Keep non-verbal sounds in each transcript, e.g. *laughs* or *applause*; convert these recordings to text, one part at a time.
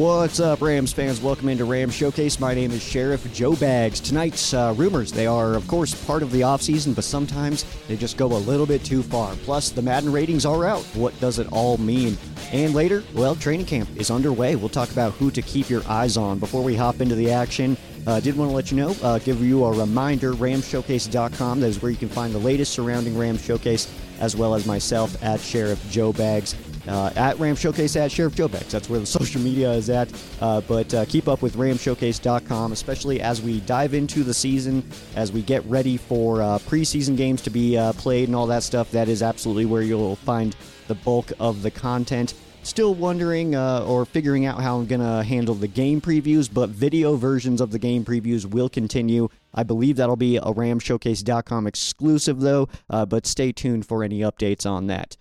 What's up, Rams fans? Welcome into Rams Showcase. My name is Sheriff Joe Bags. Tonight's uh, rumors, they are, of course, part of the offseason, but sometimes they just go a little bit too far. Plus, the Madden ratings are out. What does it all mean? And later, well, training camp is underway. We'll talk about who to keep your eyes on. Before we hop into the action, uh, did want to let you know, uh, give you a reminder, ramshowcase.com. That is where you can find the latest surrounding Rams Showcase, as well as myself at Sheriff Joe Bags uh, at Ram Showcase at Sheriff Joe Bags. That's where the *laughs* social media is at. Uh, but uh, keep up with ramshowcase.com, especially as we dive into the season, as we get ready for uh, preseason games to be uh, played and all that stuff. That is absolutely where you'll find the bulk of the content. Still wondering uh, or figuring out how I'm going to handle the game previews, but video versions of the game previews will continue. I believe that'll be a ramshowcase.com exclusive, though, but stay tuned for any updates on that.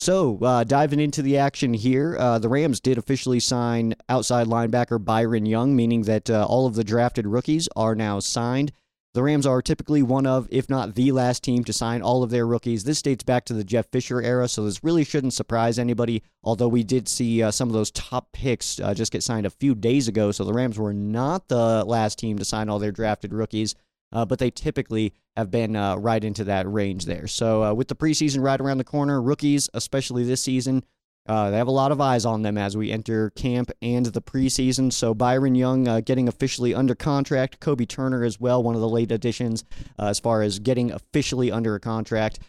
So, uh, diving into the action here, uh, the Rams did officially sign outside linebacker Byron Young, meaning that uh, all of the drafted rookies are now signed. The Rams are typically one of, if not the last team to sign all of their rookies. This dates back to the Jeff Fisher era, so this really shouldn't surprise anybody. Although we did see uh, some of those top picks uh, just get signed a few days ago, so the Rams were not the last team to sign all their drafted rookies uh, but they typically have been uh, right into that range there. So uh, with the preseason right around the corner, rookies, especially this season, uh, they have a lot of eyes on them as we enter camp and the preseason. So Byron Young uh, getting officially under contract, Kobie Turner as well, one of the late additions uh, as far as getting officially under a contract.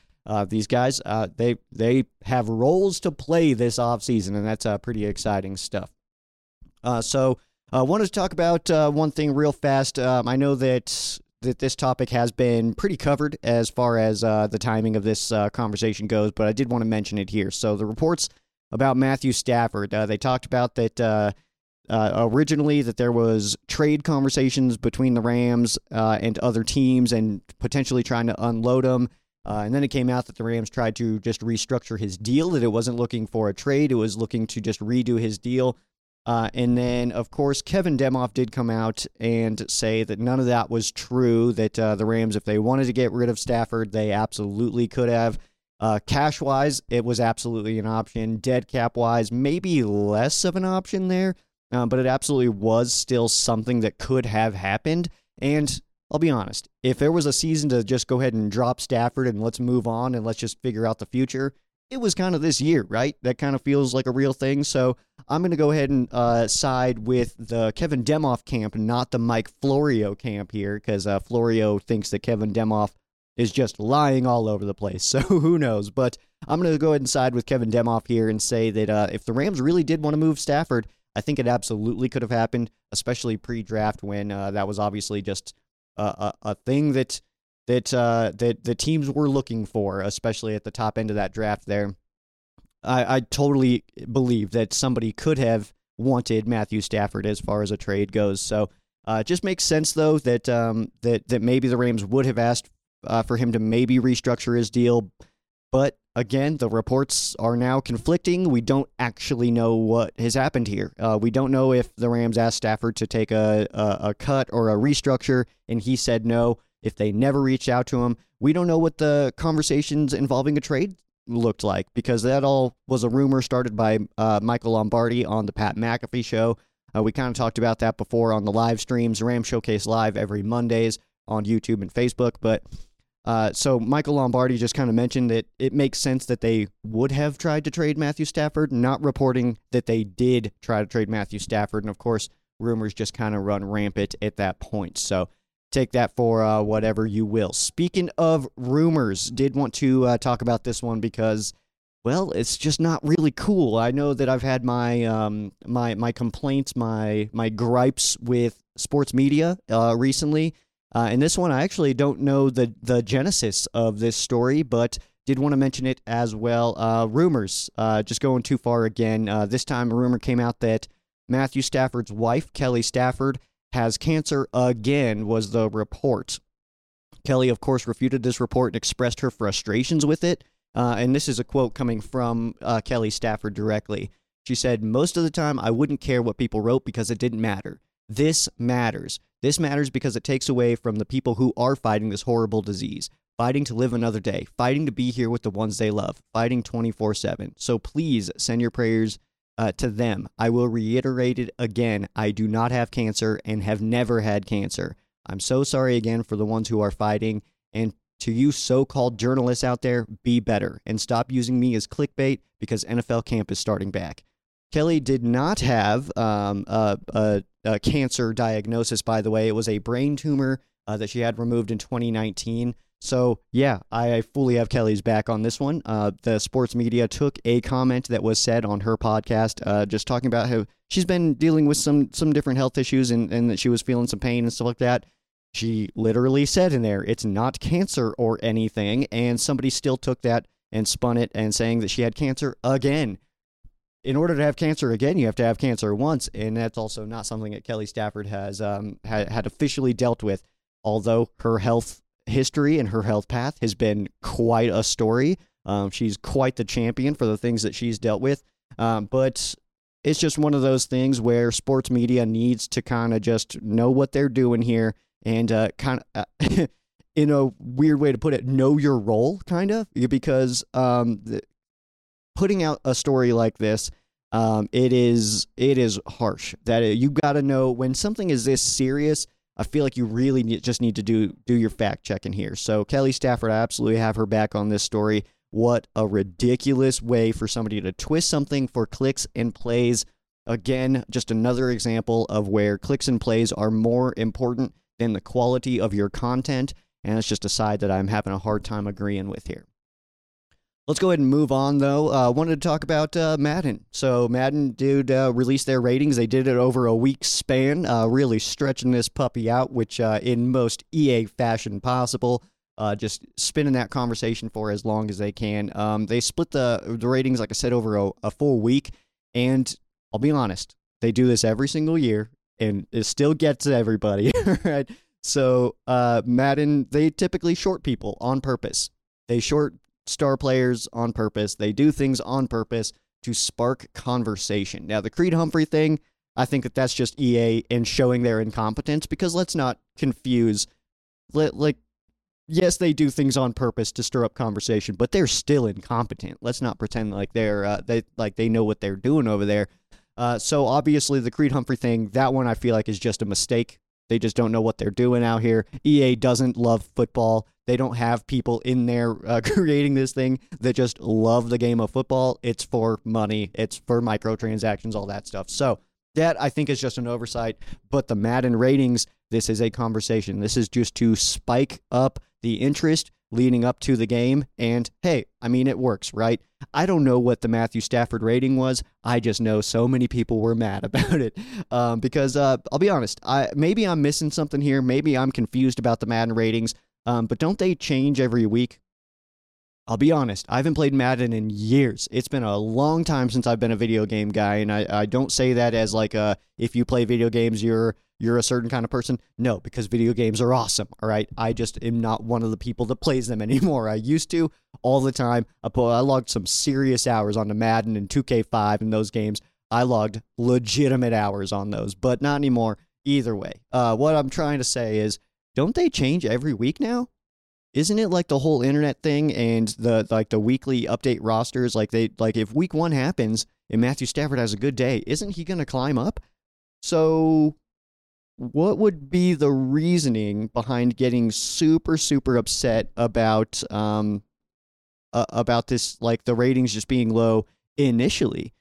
these guys, they they have roles to play this offseason, and that's pretty exciting stuff. so. I wanted to talk about one thing real fast. Um, I know that that this topic has been pretty covered as far as uh, the timing of this uh, conversation goes, but I did want to mention it here. So the reports about Matthew Stafford, uh, they talked about that uh, uh, originally that there was trade conversations between the Rams uh, and other teams, and potentially trying to unload him. and then it came out that the Rams tried to just restructure his deal, that it wasn't looking for a trade, it was looking to just redo his deal. Uh, and then, of course, Kevin Demoff did come out and say that none of that was true. That uh, the Rams, if they wanted to get rid of Stafford, they absolutely could have. Uh, cash wise, it was absolutely an option. Dead cap wise, maybe less of an option there, uh, but it absolutely was still something that could have happened. And I'll be honest, if there was a season to just go ahead and drop Stafford and let's move on and let's just figure out the future, it was kind of this year, right? That kind of feels like a real thing. So I'm going to go ahead and uh, side with the Kevin Demoff camp, not the Mike Florio camp here, because uh, Florio thinks that Kevin Demoff is just lying all over the place. *laughs* So who knows? But I'm going to go ahead and side with Kevin Demoff here and say that uh, if the Rams really did want to move Stafford, I think it absolutely could have happened, especially pre-draft when uh, that was obviously just a, a, thing that that uh, that the teams were looking for, especially at the top end of that draft. There, I, I totally believe that somebody could have wanted Matthew Stafford as far as a trade goes. So uh, it just makes sense though that um, that that maybe the Rams would have asked uh, for him to maybe restructure his deal, but again, the reports are now conflicting. We don't actually know what has happened here. Uh, we don't know if the Rams asked Stafford to take a, a, a cut or a restructure, and he said no if they never reached out to him. We don't know what the conversations involving a trade looked like because that all was a rumor started by uh, Michael Lombardi on the Pat McAfee show. Uh, we kind of talked about that before on the live streams, Ram Showcase Live every Mondays on YouTube and Facebook. But uh, so Michael Lombardi just kind of mentioned that it makes sense that they would have tried to trade Matthew Stafford, not reporting that they did try to trade Matthew Stafford. And of course, rumors just kind of run rampant at that point. So take that for uh, whatever you will. Speaking of rumors, did want to uh, talk about this one because, well, it's just not really cool. I know that I've had my um, my my complaints, my my gripes with sports media uh, recently. Uh, and this one, I actually don't know the the genesis of this story, but did want to mention it as well. Uh, rumors, uh, just going too far again. Uh, this time, a rumor came out that Matthew Stafford's wife, Kelly Stafford, has cancer again, was the report. Kelly, of course, refuted this report and expressed her frustrations with it. Uh, and this is a quote coming from uh, Kelly Stafford directly. She said, Most of the time, I wouldn't care what people wrote because it didn't matter. This matters. This matters because it takes away from the people who are fighting this horrible disease, fighting to live another day, fighting to be here with the ones they love, fighting 24 7. So please send your prayers uh, to them. I will reiterate it again. I do not have cancer and have never had cancer. I'm so sorry again for the ones who are fighting. And to you so called journalists out there, be better and stop using me as clickbait because NFL camp is starting back. Kelly did not have um, a, a, a, cancer diagnosis, by the way. It was a brain tumor uh, that she had removed in 2019. So, yeah, I fully have Kelly's back on this one. Uh, the sports media took a comment that was said on her podcast, uh, just talking about how she's been dealing with some some different health issues and, and that she was feeling some pain and stuff like that. She literally said in there, it's not cancer or anything. And somebody still took that and spun it and saying that she had cancer again. In order to have cancer again, you have to have cancer once. And that's also not something that Kelly Stafford has um, had, had officially dealt with, although her health history and her health path has been quite a story. Um, she's quite the champion for the things that she's dealt with. Um, but it's just one of those things where sports media needs to kind of just know what they're doing here and uh, kind of. Uh, *laughs* in a weird way to put it, know your role, kind of, because um, the, putting out a story like this, um, it is it is harsh. That you got to know when something is this serious I feel like you really need, just need to do do your fact checking here. So Kelly Stafford, I absolutely have her back on this story. What a ridiculous way for somebody to twist something for clicks and plays. Again, just another example of where clicks and plays are more important than the quality of your content. And it's just a side that I'm having a hard time agreeing with here. Let's go ahead and move on, though. Uh, wanted to talk about uh, Madden. So, Madden did uh, release their ratings. They did it over a week span, uh, really stretching this puppy out, which uh, in most EA fashion possible. Uh, just spinning that conversation for as long as they can. Um, they split the the ratings, like I said, over a, a full week. And I'll be honest, they do this every single year, and it still gets everybody. *laughs* right? So, Madden, they typically short people on purpose. They short star players on purpose. They do things on purpose to spark conversation. Now, the Creed Humphrey thing, I think that that's just EA and showing their incompetence because let's not confuse, like, yes, they do things on purpose to stir up conversation, but they're still incompetent. Let's not pretend like they're uh, they like they know what they're doing over there. Uh, so obviously, the Creed Humphrey thing, that one I feel like is just a mistake. They just don't know what they're doing out here. EA doesn't love football. They don't have people in there uh, *laughs* creating this thing that just love the game of football. It's for money, it's for microtransactions, all that stuff. So, that I think is just an oversight. But the Madden ratings, this is a conversation. This is just to spike up the interest leading up to the game. And hey, I mean, it works, right? I don't know what the Matthew Stafford rating was. I just know so many people were mad *laughs* about it. Um, because uh, I'll be honest, I maybe I'm missing something here. Maybe I'm confused about the Madden ratings. Um, but don't they change every week? I'll be honest, I haven't played Madden in years. It's been a long time since I've been a video game guy, and I, I don't say that as like a if you play video games, you're you're a certain kind of person. No, because video games are awesome. All right. I just am not one of the people that plays them *laughs* anymore. I used to all the time. I, put, I logged some serious hours on the Madden and 2K5 and those games. I logged legitimate hours on those, but not anymore. Either way, uh, what I'm trying to say is, don't they change every week now? Isn't it like the whole internet thing and the like the weekly update rosters? Like they like if week one happens and Matthew Stafford has a good day, isn't he going to climb up? So what would be the reasoning behind getting super super upset about um uh, about this like the ratings just being low initially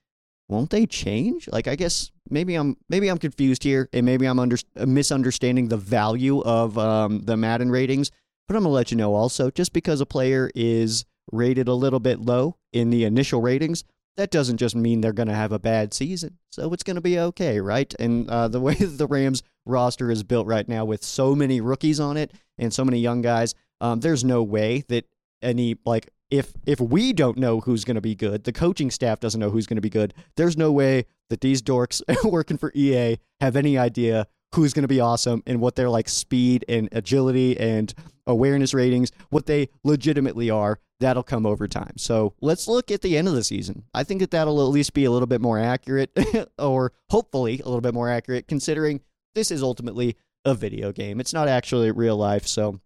won't they change like i guess maybe i'm maybe i'm confused here and maybe i'm under, misunderstanding the value of um, the madden ratings but i'm gonna let you know also just because a player is rated a little bit low in the initial ratings that doesn't just mean they're to have a bad season. So it's to be okay, right? And uh, the *laughs* way the Rams roster is built right now with so many rookies on it and so many young guys, um, there's no way that any like if if we don't know who's going to be good, the coaching staff doesn't know who's going to be good. There's no way that these dorks *laughs* working for EA have any idea who's going to be awesome and what their like speed and agility and awareness ratings, what they legitimately are. That'll come over time. So let's look at the end of the season. I think that that'll at least be a little bit more accurate, *laughs* or hopefully a little bit more accurate, considering this is ultimately a video game. It's not actually real life. So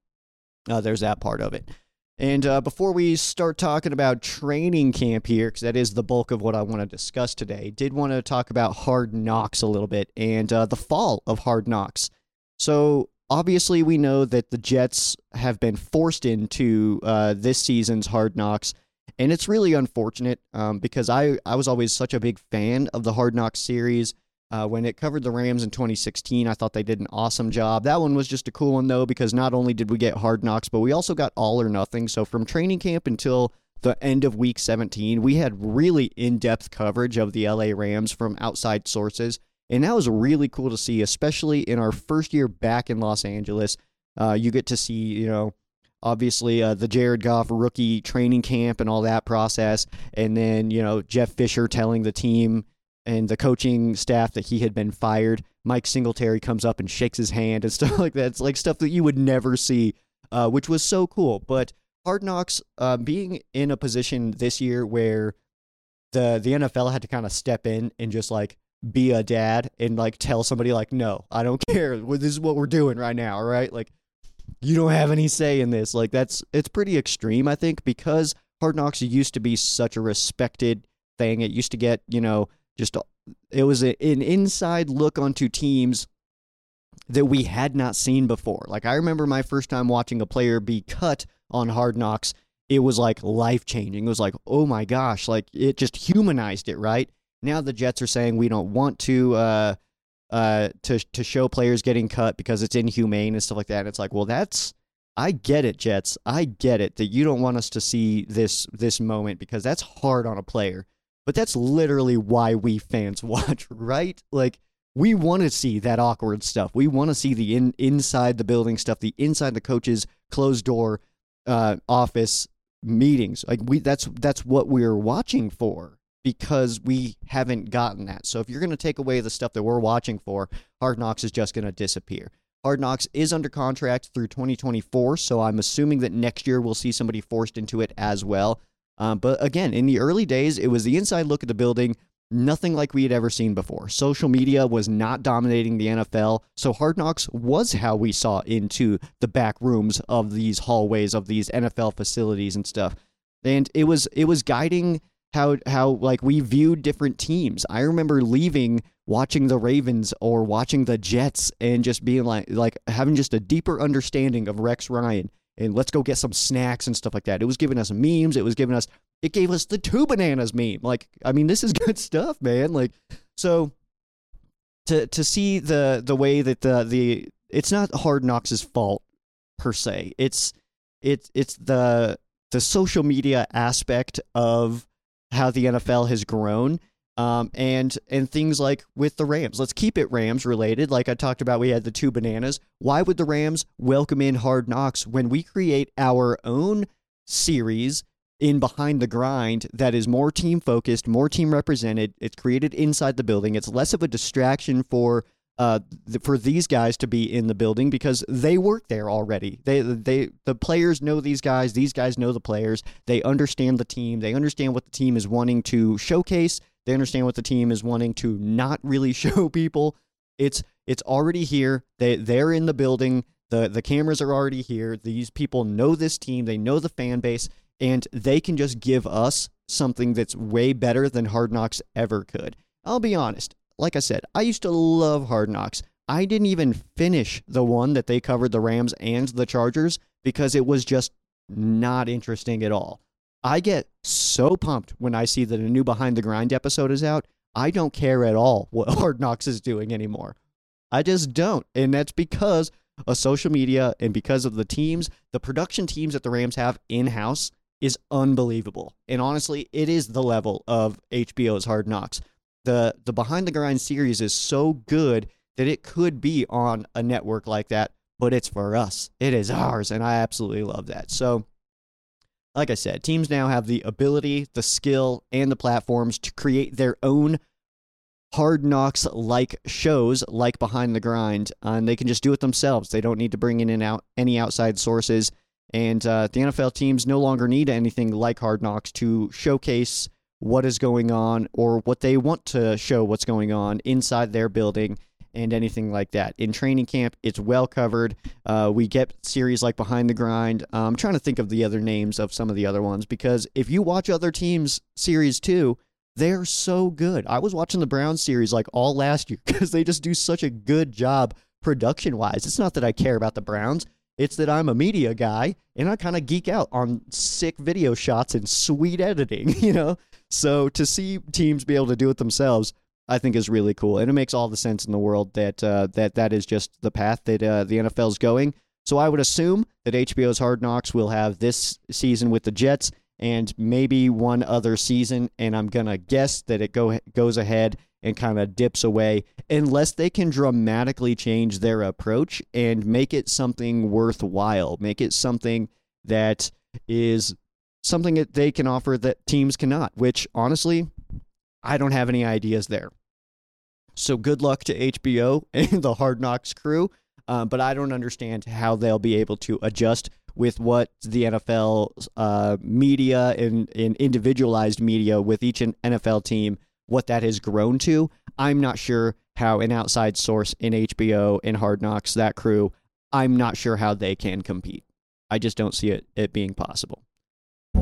uh, there's that part of it. And uh, before we start talking about training camp here, because that is the bulk of what I want to discuss today, did want to talk about Hard Knocks a little bit and uh, the fall of Hard Knocks. So obviously, we know that the Jets have been forced into uh, this season's Hard Knocks, and it's really unfortunate um, because I I was always such a big fan of the Hard Knocks series. Uh, when it covered the Rams in 2016, I thought they did an awesome job. That one was just a cool one, though, because not only did we get hard knocks, but we also got all or nothing. So from training camp until the end of week 17, we had really in depth coverage of the LA Rams from outside sources. And that was really cool to see, especially in our first year back in Los Angeles. Uh, you get to see, you know, obviously uh, the Jared Goff rookie training camp and all that process. And then, you know, Jeff Fisher telling the team, and the coaching staff that he had been fired. Mike Singletary comes up and shakes his hand and *laughs* stuff like that. It's like stuff that you would never see, uh, which was so cool. But Hard Knocks uh, being in a position this year where the the NFL had to kind of step in and just like be a dad and like tell somebody like, no, I don't *laughs* care. This is what we're doing right now, all right? Like, you don't have any say in this. Like, that's it's pretty extreme, I think, because Hard Knocks used to be such a respected thing. It used to get you know just it was a, an inside look onto teams that we had not seen before. Like I remember my first time watching a player be cut on Hard Knocks. It was like life changing. It was like, oh my gosh, like it just humanized it, right? Now the Jets are saying we don't want to uh, uh, to to show players getting cut because it's inhumane and stuff like that. And it's like, well, that's I get it, Jets. I get it that you don't want us to see this this moment because that's hard on a player. But that's literally why we fans *laughs* watch, right? Like we want to see that awkward stuff. We want to see the in, inside the building stuff, the inside the coach's closed door uh, office meetings. Like we that's that's what we're watching for because we haven't gotten that. So if you're going to take away the stuff that we're watching for, Hard Knocks is just going to disappear. Hard Knocks is under contract through 2024, so I'm assuming that next year we'll see somebody forced into it as well. Um, but again, in the early days, it was the inside look at the building, nothing like we had ever seen before. Social media was not dominating the NFL, so Hard Knocks was how we saw into the back rooms of these hallways of these NFL facilities and stuff. And it was it was guiding how how like we viewed different teams. I remember leaving watching the Ravens or watching the Jets and just being like like having just a deeper understanding of Rex Ryan and let's go get some snacks and stuff like that. It was giving us memes. It was giving us, it gave us the two bananas meme. Like, I mean, this is *laughs* good stuff, man. Like, so to to see the the way that the the it's not Hard Knocks' fault per se. It's it's it's the the social media aspect of how the NFL has grown um, and and things like with the Rams. Let's keep it Rams related. Like I talked about, we had the two bananas. Why would the Rams welcome in Hard Knocks when we create our own series in Behind the Grind that is more team focused, more team represented? It's created inside the building. It's less of a distraction for uh, for these guys to be in the building because they work there already. They they the players know these guys. These guys know the players. They understand the team. They understand what the team is wanting to showcase they understand what the team is wanting to not really *laughs* show people. It's it's already here. They they're in the building. The the cameras are already here. These people know this team. They know the fan base and they can just give us something that's way better than Hard Knocks ever could. I'll be honest. Like I said, I used to love Hard Knocks. I didn't even finish the one that they covered the Rams and the Chargers because it was just not interesting at all. I get so pumped when I see that a new Behind the Grind episode is out. I don't care at all what *laughs* Hard Knocks is doing anymore. I just don't. And that's because of social media and because of the teams, the production teams that the Rams have in house is unbelievable. And honestly, it is the level of HBO's Hard Knocks. The the Behind the Grind series is so good that it could be on a network like that, but it's for us. It is ours, and I absolutely love that. So like I said, teams now have the ability, the skill, and the platforms to create their own hard knocks like shows like behind the grind and they can just do it themselves. They don't need to bring in and out any outside sources. And uh, the nfl teams no longer need anything like hard knocks to showcase what is going on or what they want to show what's going on inside their building and anything like that. In training camp, it's well covered. Uh, we get series like Behind the Grind. Uh, I'm trying to think of the other names of some of the other ones because if you watch other teams' series too, they're so good. I was watching the Browns series like all last year *laughs* because they just do such a good job production wise. It's not that I care about the Browns. It's that I'm a media guy and I kind of geek out on sick video shots and sweet editing, *laughs* you know? So to see teams be able to do it themselves, I think is really cool, and it makes all the sense in the world that uh, that that is just the path that uh, the NFL is going. So I would assume that HBO's Hard Knocks will have this season with the Jets and maybe one other season, and I'm gonna guess that it go goes ahead and kind of dips away unless they can dramatically change their approach and make it something worthwhile, make it something that is something that they can offer that teams cannot. Which honestly, I don't have any ideas there. So good luck to HBO *laughs* and the Hard Knocks crew. Um, but I don't understand how they'll be able to adjust with what the NFL uh, media and, and individualized media with each NFL team, what that has grown to. I'm not sure how an outside source in HBO and Hard Knocks, that crew, I'm not sure how they can compete. I just don't see it, it being possible.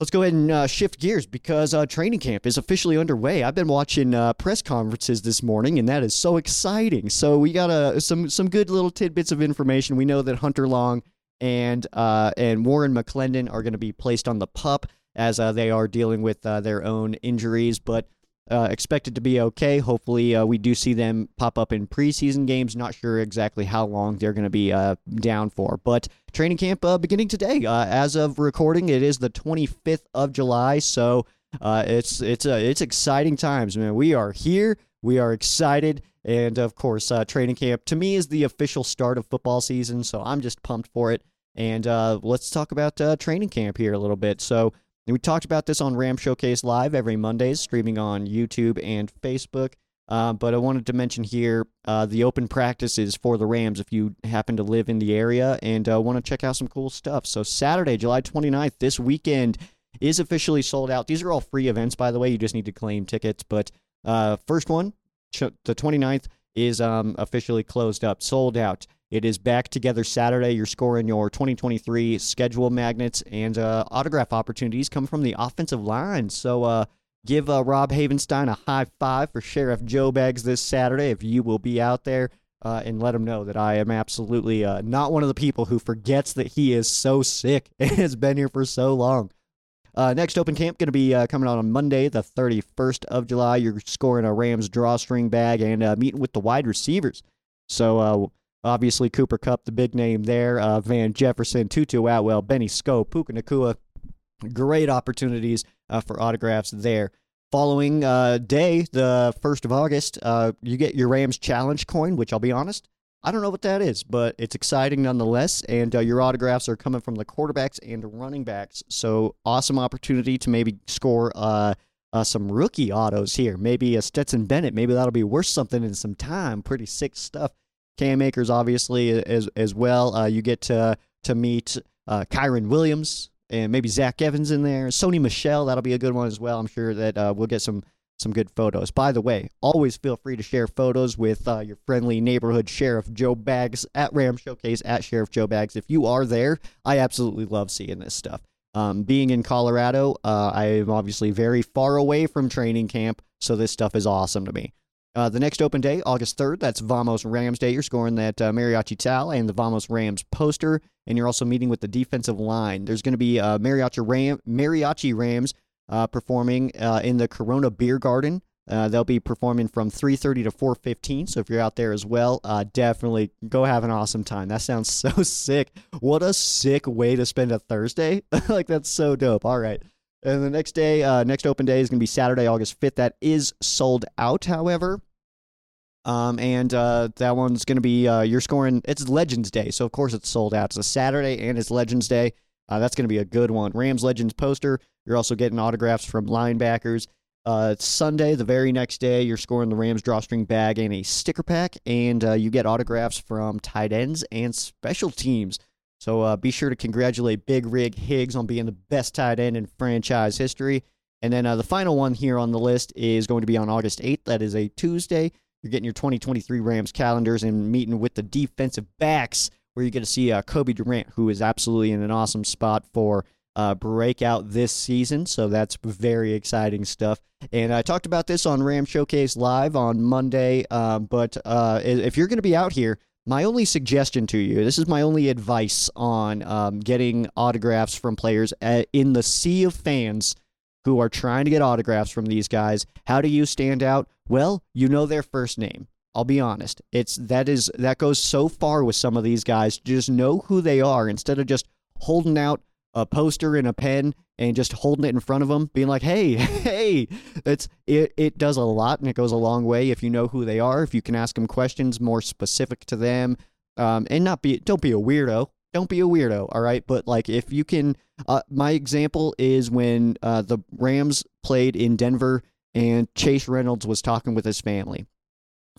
Let's go ahead and uh, shift gears because uh, training camp is officially underway. I've been watching uh, press conferences this morning, and that is so exciting. So we got uh, some some good little tidbits of information. We know that Hunter Long and uh, and Warren McClendon are going to be placed on the pup as uh, they are dealing with their own injuries, but uh, expected to be okay. Hopefully, uh, we do see them pop up in preseason games. Not sure exactly how long they're going to be uh, down for, but training camp uh, beginning today. Uh, as of recording, it is the 25th of July, so uh, it's it's it's exciting times, man. We are here. We are excited, and of course, training camp to me is the official start of football season. So I'm just pumped for it. And let's talk about training camp here a little bit. So and we talked about this on Ram Showcase Live every Mondays, streaming on YouTube and Facebook. Uh, but I wanted to mention here uh, the open practices for the Rams if you happen to live in the area and uh, want to check out some cool stuff. So, Saturday, July 29th, this weekend is officially sold out. These are all free events, by the way. You just need to claim tickets. But uh, first one, the 29th, is um, officially closed up, sold out. It is back together Saturday. You're scoring your 2023 schedule magnets and uh, autograph opportunities come from the offensive line. So uh, give uh, Rob Havenstein a high five for Sheriff Joe Bags this Saturday if you will be out there. Uh, and let him know that I am absolutely uh, not one of the people who forgets that he is so sick *laughs* and has been here for so long. Uh, next open camp going to be coming out on Monday, the 31st of July. You're scoring a Rams drawstring bag and meeting with the wide receivers. So Obviously, Cooper Kupp, the big name there. Uh, Van Jefferson, Tutu Atwell, Benny Scope, Puka Nacua. Great opportunities uh, for autographs there. Following uh, day, the 1st of August, uh, you get your Rams Challenge coin, which I'll be honest, I don't know what that is, but it's exciting nonetheless. And uh, your autographs are coming from the quarterbacks and running backs. So awesome opportunity to maybe score uh, some rookie autos here. Maybe a Stetson Bennett. Maybe that'll be worth something in some time. Pretty sick stuff. Cam Akers, obviously, as as well. Uh, you get to to meet uh, Kyren Williams and maybe Zach Evans in there. Sony Michel, that'll be a good one as well. I'm sure that uh, we'll get some some good photos. By the way, always feel free to share photos with uh, your friendly neighborhood Sheriff Joe Bags at Ram Showcase at Sheriff Joe Bags. If you are there, I absolutely love seeing this stuff. Um, being in Colorado, uh, I am obviously very far away from training camp, so this stuff is awesome to me. Uh, the next open day, August 3rd, that's Vamos Rams Day. You're scoring that uh, Mariachi towel and the Vamos Rams poster, and you're also meeting with the defensive line. There's going to be uh, Mariachi, Ram, Mariachi Rams uh, performing uh, in the Corona Beer Garden. Uh, they'll be performing from 3:30 to 4:15. So if you're out there as well, definitely go have an awesome time. That sounds *laughs* so sick. What a sick way to spend a Thursday. *laughs* like that's so dope. All right. And the next day, uh, next open day is going to be Saturday, August 5th. That is sold out, however. Um, and uh, that one's going to be uh, you're scoring. It's Legends Day, so of course it's sold out. It's a Saturday and it's Legends Day. Uh, that's going to be a good one. Rams Legends poster. You're also getting autographs from linebackers. Uh, Sunday, the very next day, you're scoring the Rams drawstring bag and a sticker pack, and uh, you get autographs from tight ends and special teams. So uh, be sure to congratulate Big Rig Higgs on being the best tight end in franchise history. And then uh, the final one here on the list is going to be on August 8th. That is a Tuesday. You're getting your 2023 Rams calendars and meeting with the defensive backs, where you get to see uh, Cobie Durant, who is absolutely in an awesome spot for uh, breakout this season. So that's very exciting stuff. And I talked about this on Ram Showcase Live on Monday. Uh, but uh, if you're going to be out here, my only suggestion to you, this is my only advice on um, getting autographs from players uh, in the sea of fans who are trying to get autographs from these guys. How do you stand out? Well, you know their first name. I'll be honest. It's that is that goes so far with some of these guys. Just know who they are instead of just holding out a poster and a pen and just holding it in front of them, being like, "Hey, *laughs* hey!" It's it. It does a lot and it goes a long way if you know who they are. If you can ask them questions more specific to them, um, and not be don't be a weirdo. Don't be a weirdo. All right, but like if you can, uh, my example is when uh, the Rams played in Denver and Chase Reynolds was talking with his family.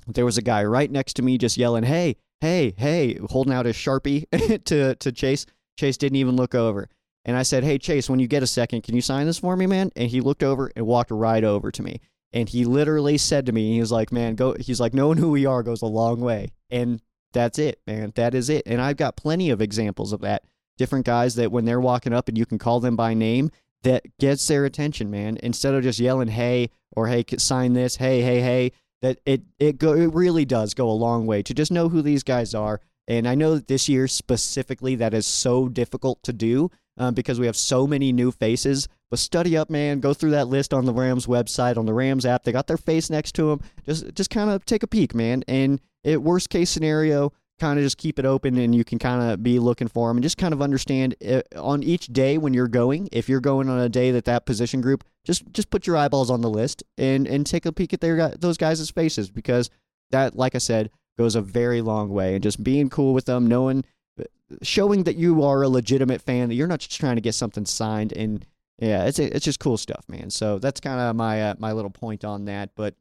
There was a guy right next to me just yelling, "Hey, hey, hey!" holding out his sharpie *laughs* to to Chase. Chase didn't even look over. And I said, Hey, Chase, when you get a second, can you sign this for me, man? And he looked over and walked right over to me. And he literally said to me, he was like, Man, go, he's like, knowing who we are goes a long way. And that's it, man. That is it. And I've got plenty of examples of that. Different guys that when they're walking up and you can call them by name, that gets their attention, man. Instead of just yelling, Hey, or Hey, sign this, Hey, hey, hey, that it, it, go, it really does go a long way to just know who these guys are. And I know that this year specifically, that is so difficult to do uh, because we have so many new faces. But study up, man. Go through that list on the Rams website, on the Rams app. They got their face next to them. Just, just kind of take a peek, man. And it worst case scenario, kind of just keep it open, and you can kind of be looking for them, and just kind of understand uh, on each day when you're going. If you're going on a day that that position group, just just put your eyeballs on the list and and take a peek at their those guys' faces because that, like I said, goes a very long way. And just being cool with them, knowing showing that you are a legitimate fan, that you're not just trying to get something signed. And yeah, it's it's just cool stuff, man. So that's kind of my uh, my little point on that. But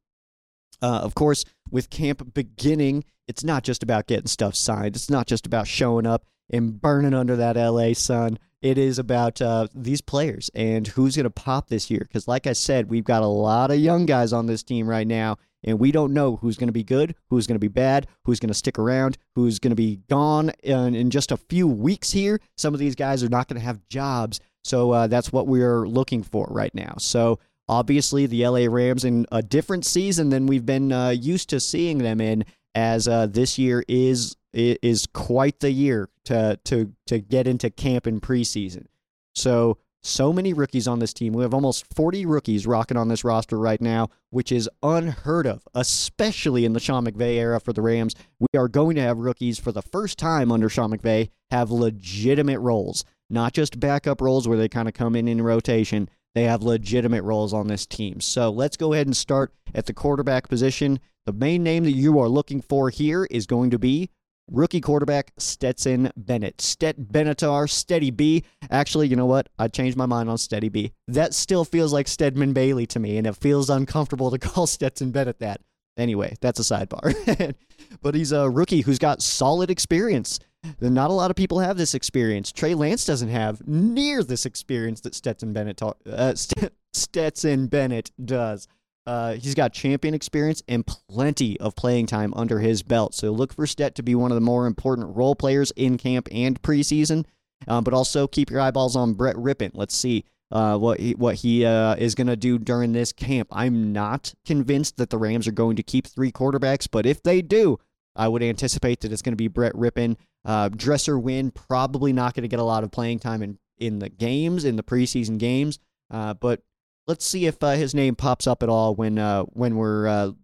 uh, of course, with camp beginning, it's not just about getting stuff signed. It's not just about showing up and burning under that LA sun. It is about uh, these players and who's going to pop this year. Because, like I said, we've got a lot of young guys on this team right now, and we don't know who's going to be good, who's going to be bad, who's going to stick around, who's going to be gone in, in, just a few weeks here. Some of these guys are not going to have jobs. So uh, that's what we're looking for right now. So obviously, the LA Rams in a different season than we've been uh, used to seeing them in, as uh, this year is is quite the year to to to get into camp in preseason. So so many rookies on this team. We have almost 40 rookies rocking on this roster right now, which is unheard of, especially in the Sean McVay era for the Rams. We are going to have rookies for the first time under Sean McVay have legitimate roles, not just backup roles where they kind of come in in rotation. They have legitimate roles on this team. So let's go ahead and start at the quarterback position. The main name that you are looking for here is going to be rookie quarterback Stetson Bennett. Stet Benatar, Steady B. Actually, you know what? I changed my mind on Steady B. That still feels like Stedman Bailey to me, and it feels uncomfortable to *laughs* call Stetson Bennett that. Anyway, that's a sidebar. *laughs* but he's a rookie who's got solid experience. Not a lot of people have this experience. Trey Lance doesn't have near this experience that Stetson Bennett ta- uh, *laughs* Stetson Bennett does. Uh, he's got champion experience and plenty of playing time under his belt. So look for Stet to be one of the more important role players in camp and preseason. Um, but also keep your eyeballs on Brett Rypien. Let's see. uh, what he, what he uh, is going to do during this camp. I'm not convinced that the Rams are going to keep three quarterbacks, but if they do, I would anticipate that it's going to be Brett Rypien. Uh, Dresser Winn probably not going to get a lot of playing time in, in the games, in the preseason games, uh, but let's see if uh, his name pops up at all when uh, when we're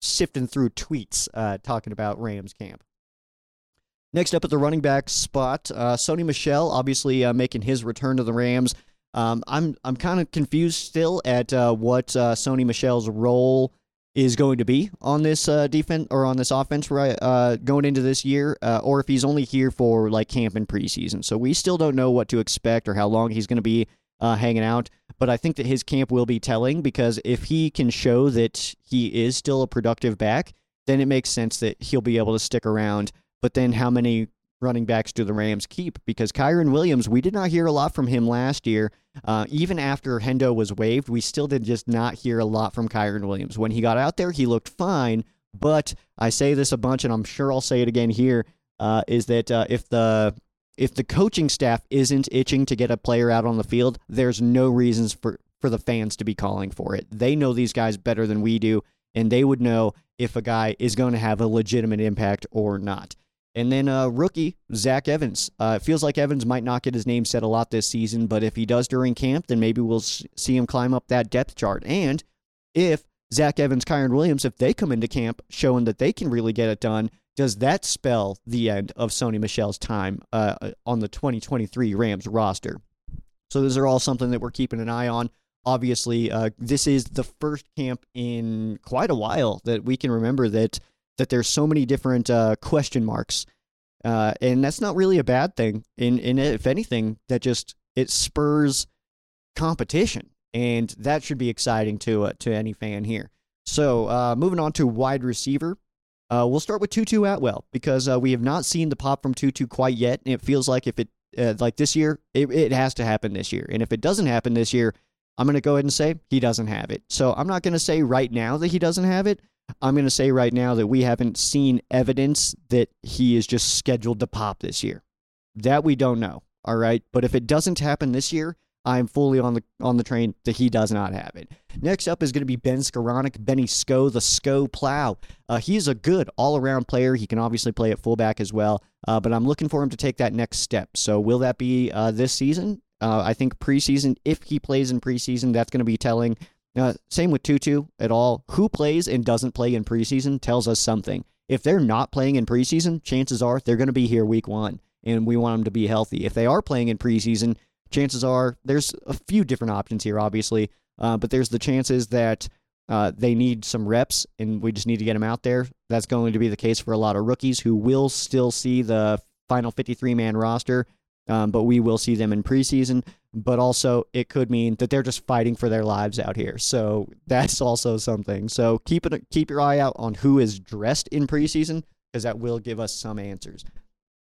sifting through tweets talking about Rams camp. Next up at the running back spot, uh, Sony Michel, obviously uh, making his return to the Rams. Um, I'm I'm kind of confused still at uh, what uh, Sony Michel's role is going to be on this uh, defense or on this offense right uh, going into this year, or if he's only here for like camp and preseason. So we still don't know what to expect or how long he's going to be hanging out. But I think that his camp will be telling because if he can show that he is still a productive back, then it makes sense that he'll be able to stick around but then how many running backs do the Rams keep? Because Kyren Williams, we did not hear a lot from him last year. Uh, even after Hendo was waived, we still did just not hear a lot from Kyren Williams. When he got out there, he looked fine. But I say this a bunch, and I'm sure I'll say it again here: uh, is that uh, if the if the coaching staff isn't itching to get a player out on the field, there's no reasons for for the fans to be calling for it. They know these guys better than we do, and they would know if a guy is going to have a legitimate impact or not. And then uh, rookie Zach Evans. Uh, it feels like Evans might not get his name said a lot this season, but if he does during camp, then maybe we'll see him climb up that depth chart. And if Zach Evans, Kyren Williams, if they come into camp showing that they can really get it done, does that spell the end of Sony Michel's time uh, on the 2023 Rams roster? So those are all something that we're keeping an eye on. Obviously, uh, this is the first camp in quite a while that we can remember that that there's so many different uh, question marks, uh, and that's not really a bad thing. In in if anything, that just it spurs competition, and that should be exciting to uh, to any fan here. So uh, moving on to wide receiver. Uh, we'll start with Tutu Atwell because uh, we have not seen the pop from Tutu quite yet. And it feels like if it like this year, it, it has to happen this year. And if it doesn't happen this year, I'm going to go ahead and say he doesn't have it. So I'm not going to say right now that he doesn't have it. I'm going to say right now that we haven't seen evidence that he is just scheduled to pop this year. That we don't know. All right. But if it doesn't happen this year, I'm fully on the on the train that he does not have it. Next up is going to be Ben Skowronek, Benny Sko, the Sko Plow. Uh, he's a good all around player. He can obviously play at fullback as well, uh, but I'm looking for him to take that next step. So will that be uh, this season? Uh, I think preseason, if he plays in preseason, that's going to be telling. Uh, same with Tutu Atwell. Who plays and doesn't play in preseason tells us something. If they're not playing in preseason, chances are they're going to be here week one, and we want them to be healthy. If they are playing in preseason, chances are there's a few different options here, obviously, uh, but there's the chances that uh, they need some reps, and we just need to get them out there. That's going to be the case for a lot of rookies who will still see the final 53 man roster um, but we will see them in preseason. But also, it could mean that they're just fighting for their lives out here. So *laughs* that's also something. So keep it, keep your eye out on who is dressed in preseason because that will give us some answers.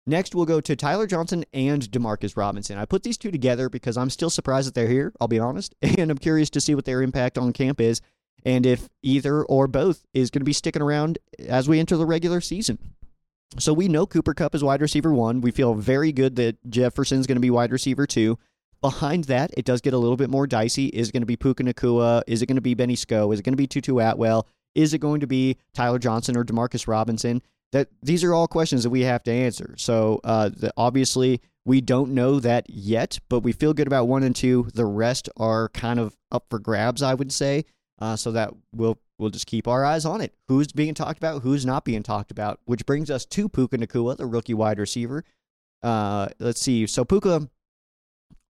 Next, we'll go to Tyler Johnson and Demarcus Robinson. I put these two together because I'm still surprised that they're here, I'll be honest, *laughs* and I'm curious to see what their impact on camp is and if either or both is going to be sticking around as we enter the regular season. So we know Cooper Kupp is wide receiver one. We feel very good that Jefferson's going to be wide receiver two. Behind that, it does get a little bit more dicey. Is it going to be Puka Nacua? Is it going to be Benny Sko? Is it going to be Tutu Atwell? Is it going to be Tyler Johnson or Demarcus Robinson? That these are all questions that we have to answer. So uh, the, obviously we don't know that yet, but we feel good about one and two. The rest are kind of up for grabs, I would say. Uh, so that we'll we'll just keep our eyes on it. Who's being talked about? Who's not being talked about? Which brings us to Puka Nacua, the rookie wide receiver. Uh, let's see. So Puka,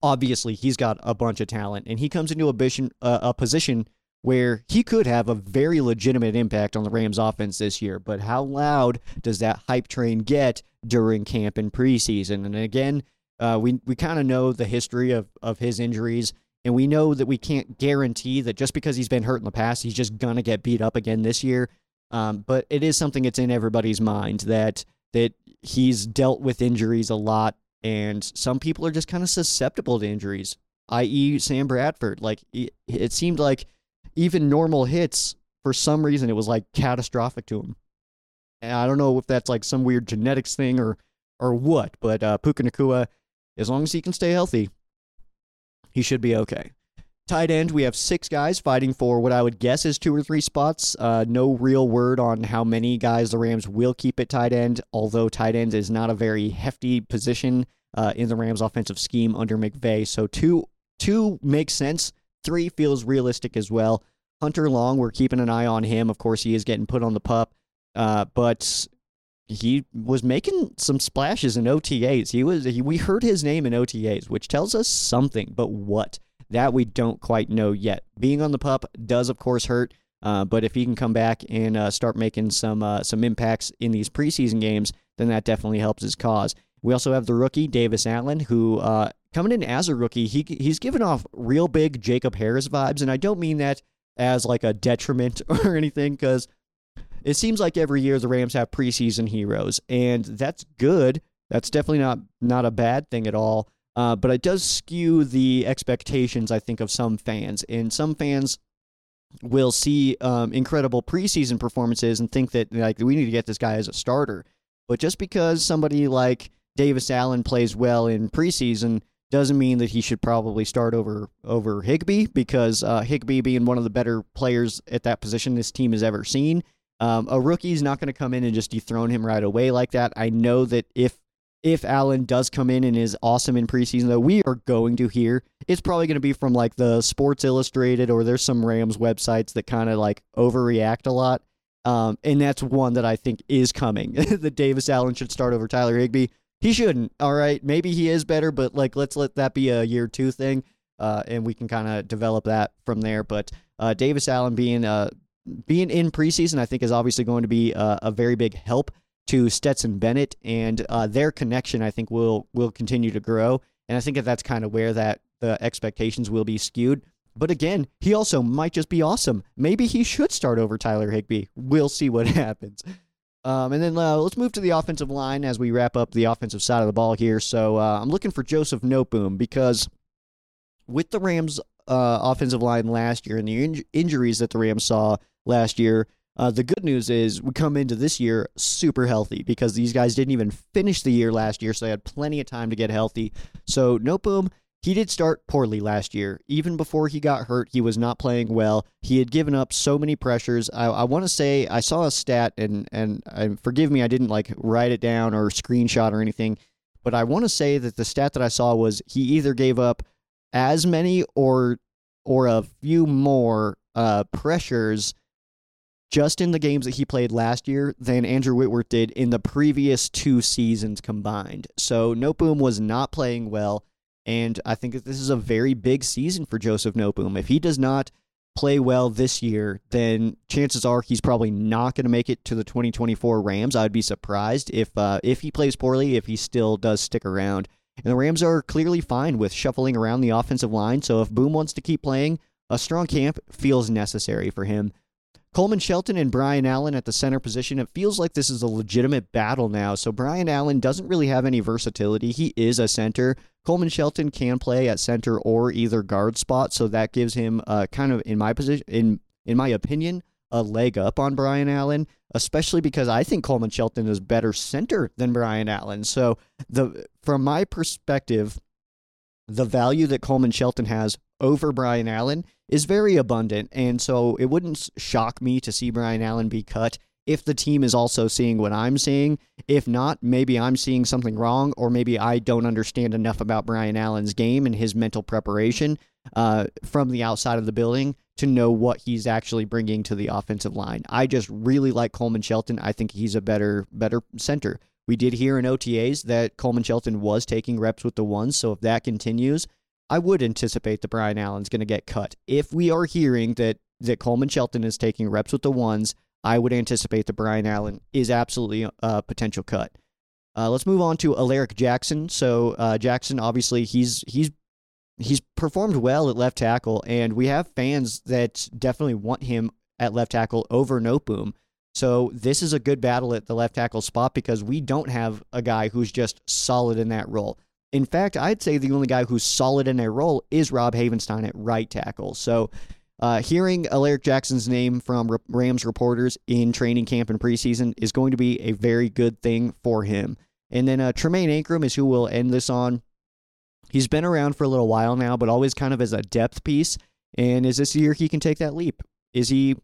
obviously, he's got a bunch of talent, and he comes into a, uh, a position where he could have a very legitimate impact on the Rams offense this year. But how loud does that hype train get during camp and preseason? And again, uh, we we kind of know the history of of his injuries. And we know that we can't guarantee that just because he's been hurt in the past, he's just gonna get beat up again this year. Um, but it is something that's in everybody's mind that that he's dealt with injuries a lot, and some people are just kind of susceptible to injuries. I.e., Sam Bradford. Like it, it seemed like even normal hits, for some reason, it was like catastrophic to him. And I don't know if that's like some weird genetics thing or or what, but uh, Puka Nacua, as long as he can stay healthy, he should be okay. Tight end, we have six guys fighting for what I would guess is two or three spots. Uh, no real word on how many guys the Rams will keep at tight end, although tight end is not a very hefty position uh, in the Rams' offensive scheme under McVay. So two two makes sense. Three feels realistic as well. Hunter Long, we're keeping an eye on him. Of course, he is getting put on the pup, uh, but he was making some splashes in OTAs. He was he, we heard his name in OTAs, which tells us something, but what? That we don't quite know yet. Being on the pup does, of course, hurt. Uh, but if he can come back and uh, start making some uh, some impacts in these preseason games, then that definitely helps his cause. We also have the rookie Davis Allen, who uh, coming in as a rookie, he he's given off real big Jacob Harris vibes, and I don't mean that as like a detriment *laughs* or anything, because it seems like every year the Rams have preseason heroes, and that's good. That's definitely not not a bad thing at all. Uh, but it does skew the expectations, I think, of some fans, and some fans will see um, incredible preseason performances and think that like we need to get this guy as a starter. But just because somebody like Davis Allen plays well in preseason doesn't mean that he should probably start over over Higbee because uh, Higbee being one of the better players at that position this team has ever seen. Um, a rookie's not going to come in and just dethrone him right away like that. I know that if if Allen does come in and is awesome in preseason, though, we are going to hear it's probably going to be from like the Sports Illustrated or there's some Rams websites that kind of like overreact a lot. Um, and that's one that I think is coming. *laughs* that Davis Allen should start over Tyler Higbee. He shouldn't. All right, maybe he is better, but like let's let that be a year two thing, uh, and we can kind of develop that from there. But uh, Davis Allen being uh, being in preseason, I think, is obviously going to be a, a very big help to Stetson Bennett, and uh, their connection, I think, will will continue to grow. And I think that that's kind of where that the expectations will be skewed. But again, he also might just be awesome. Maybe he should start over Tyler Higbee. We'll see what *laughs* happens. Um, and then uh, let's move to the offensive line as we wrap up the offensive side of the ball here. So uh, I'm looking for Joseph Noteboom because with the Rams' uh, offensive line last year and the in- injuries that the Rams saw last year, uh, the good news is we come into this year super healthy because these guys didn't even finish the year last year, so they had plenty of time to get healthy. So Noteboom he did start poorly last year. Even before he got hurt, he was not playing well. He had given up so many pressures. I, I want to say I saw a stat, and and forgive me, I didn't like write it down or screenshot or anything, but I want to say that the stat that I saw was he either gave up as many or or a few more uh, pressures just in the games that he played last year than Andrew Whitworth did in the previous two seasons combined. So Noteboom was not playing well. And I think that this is a very big season for Joseph Noteboom. If he does not play well this year, then chances are he's probably not going to make it to the 2024 Rams. I'd be surprised if uh, if he plays poorly, if he still does stick around. And the Rams are clearly fine with shuffling around the offensive line. So if Boom wants to keep playing, a strong camp feels necessary for him. Coleman Shelton and Brian Allen at the center position. It feels like this is a legitimate battle now. So Brian Allen doesn't really have any versatility. He is a center. Coleman Shelton can play at center or either guard spot, so that gives him uh, kind of in my position in in my opinion a leg up on Brian Allen, especially because I think Coleman Shelton is better center than Brian Allen. So the from my perspective, the value that Coleman Shelton has over Brian Allen is very abundant. And so it wouldn't shock me to see Brian Allen be cut if the team is also seeing what I'm seeing. If not, maybe I'm seeing something wrong, or maybe I don't understand enough about Brian Allen's game and his mental preparation uh, from the outside of the building to know what he's actually bringing to the offensive line. I just really like Coleman Shelton. I think he's a better better center. We did hear in OTAs that Coleman Shelton was taking reps with the ones, so if that continues, I would anticipate that Brian Allen's going to get cut. If we are hearing that that Coleman Shelton is taking reps with the ones, I would anticipate that Brian Allen is absolutely a potential cut. Uh, let's move on to Alaric Jackson. So uh, Jackson, obviously, he's he's he's performed well at left tackle, and we have fans that definitely want him at left tackle over Noteboom. So this is a good battle at the left tackle spot because we don't have a guy who's just solid in that role. In fact, I'd say the only guy who's solid in a role is Rob Havenstein at right tackle. So uh, hearing Alaric Jackson's name from Rams reporters in training camp and preseason is going to be a very good thing for him. And then uh, Tremayne Anchrum is who we'll end this on. He's been around for a little while now, but always kind of as a depth piece. And is this year he can take that leap? Is he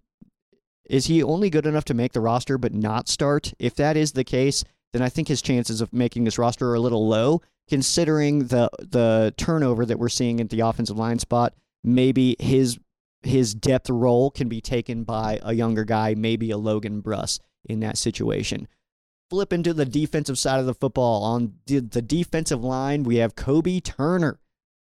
is he only good enough to make the roster but not start? If that is the case, then I think his chances of making this roster are a little low, considering the the turnover that we're seeing at the offensive line spot. Maybe his his depth role can be taken by a younger guy, maybe a Logan Bruss in that situation. Flip into the defensive side of the football. On the, defensive line, we have Kobie Turner.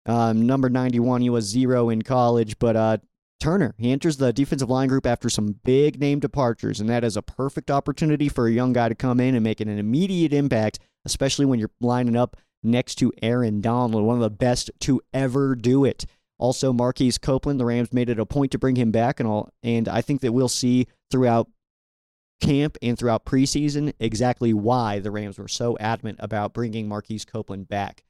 Um, number 91, he was zero in college, but uh, Turner, he enters the defensive line group after some big name departures, and that is a perfect opportunity for a young guy to come in and make an immediate impact, especially when you're lining up next to Aaron Donald, one of the best to ever do it. Also, Marquise Copeland, the Rams made it a point to bring him back, and all, and I think that we'll see throughout camp and throughout preseason exactly why the Rams were so adamant about bringing Marquise Copeland back.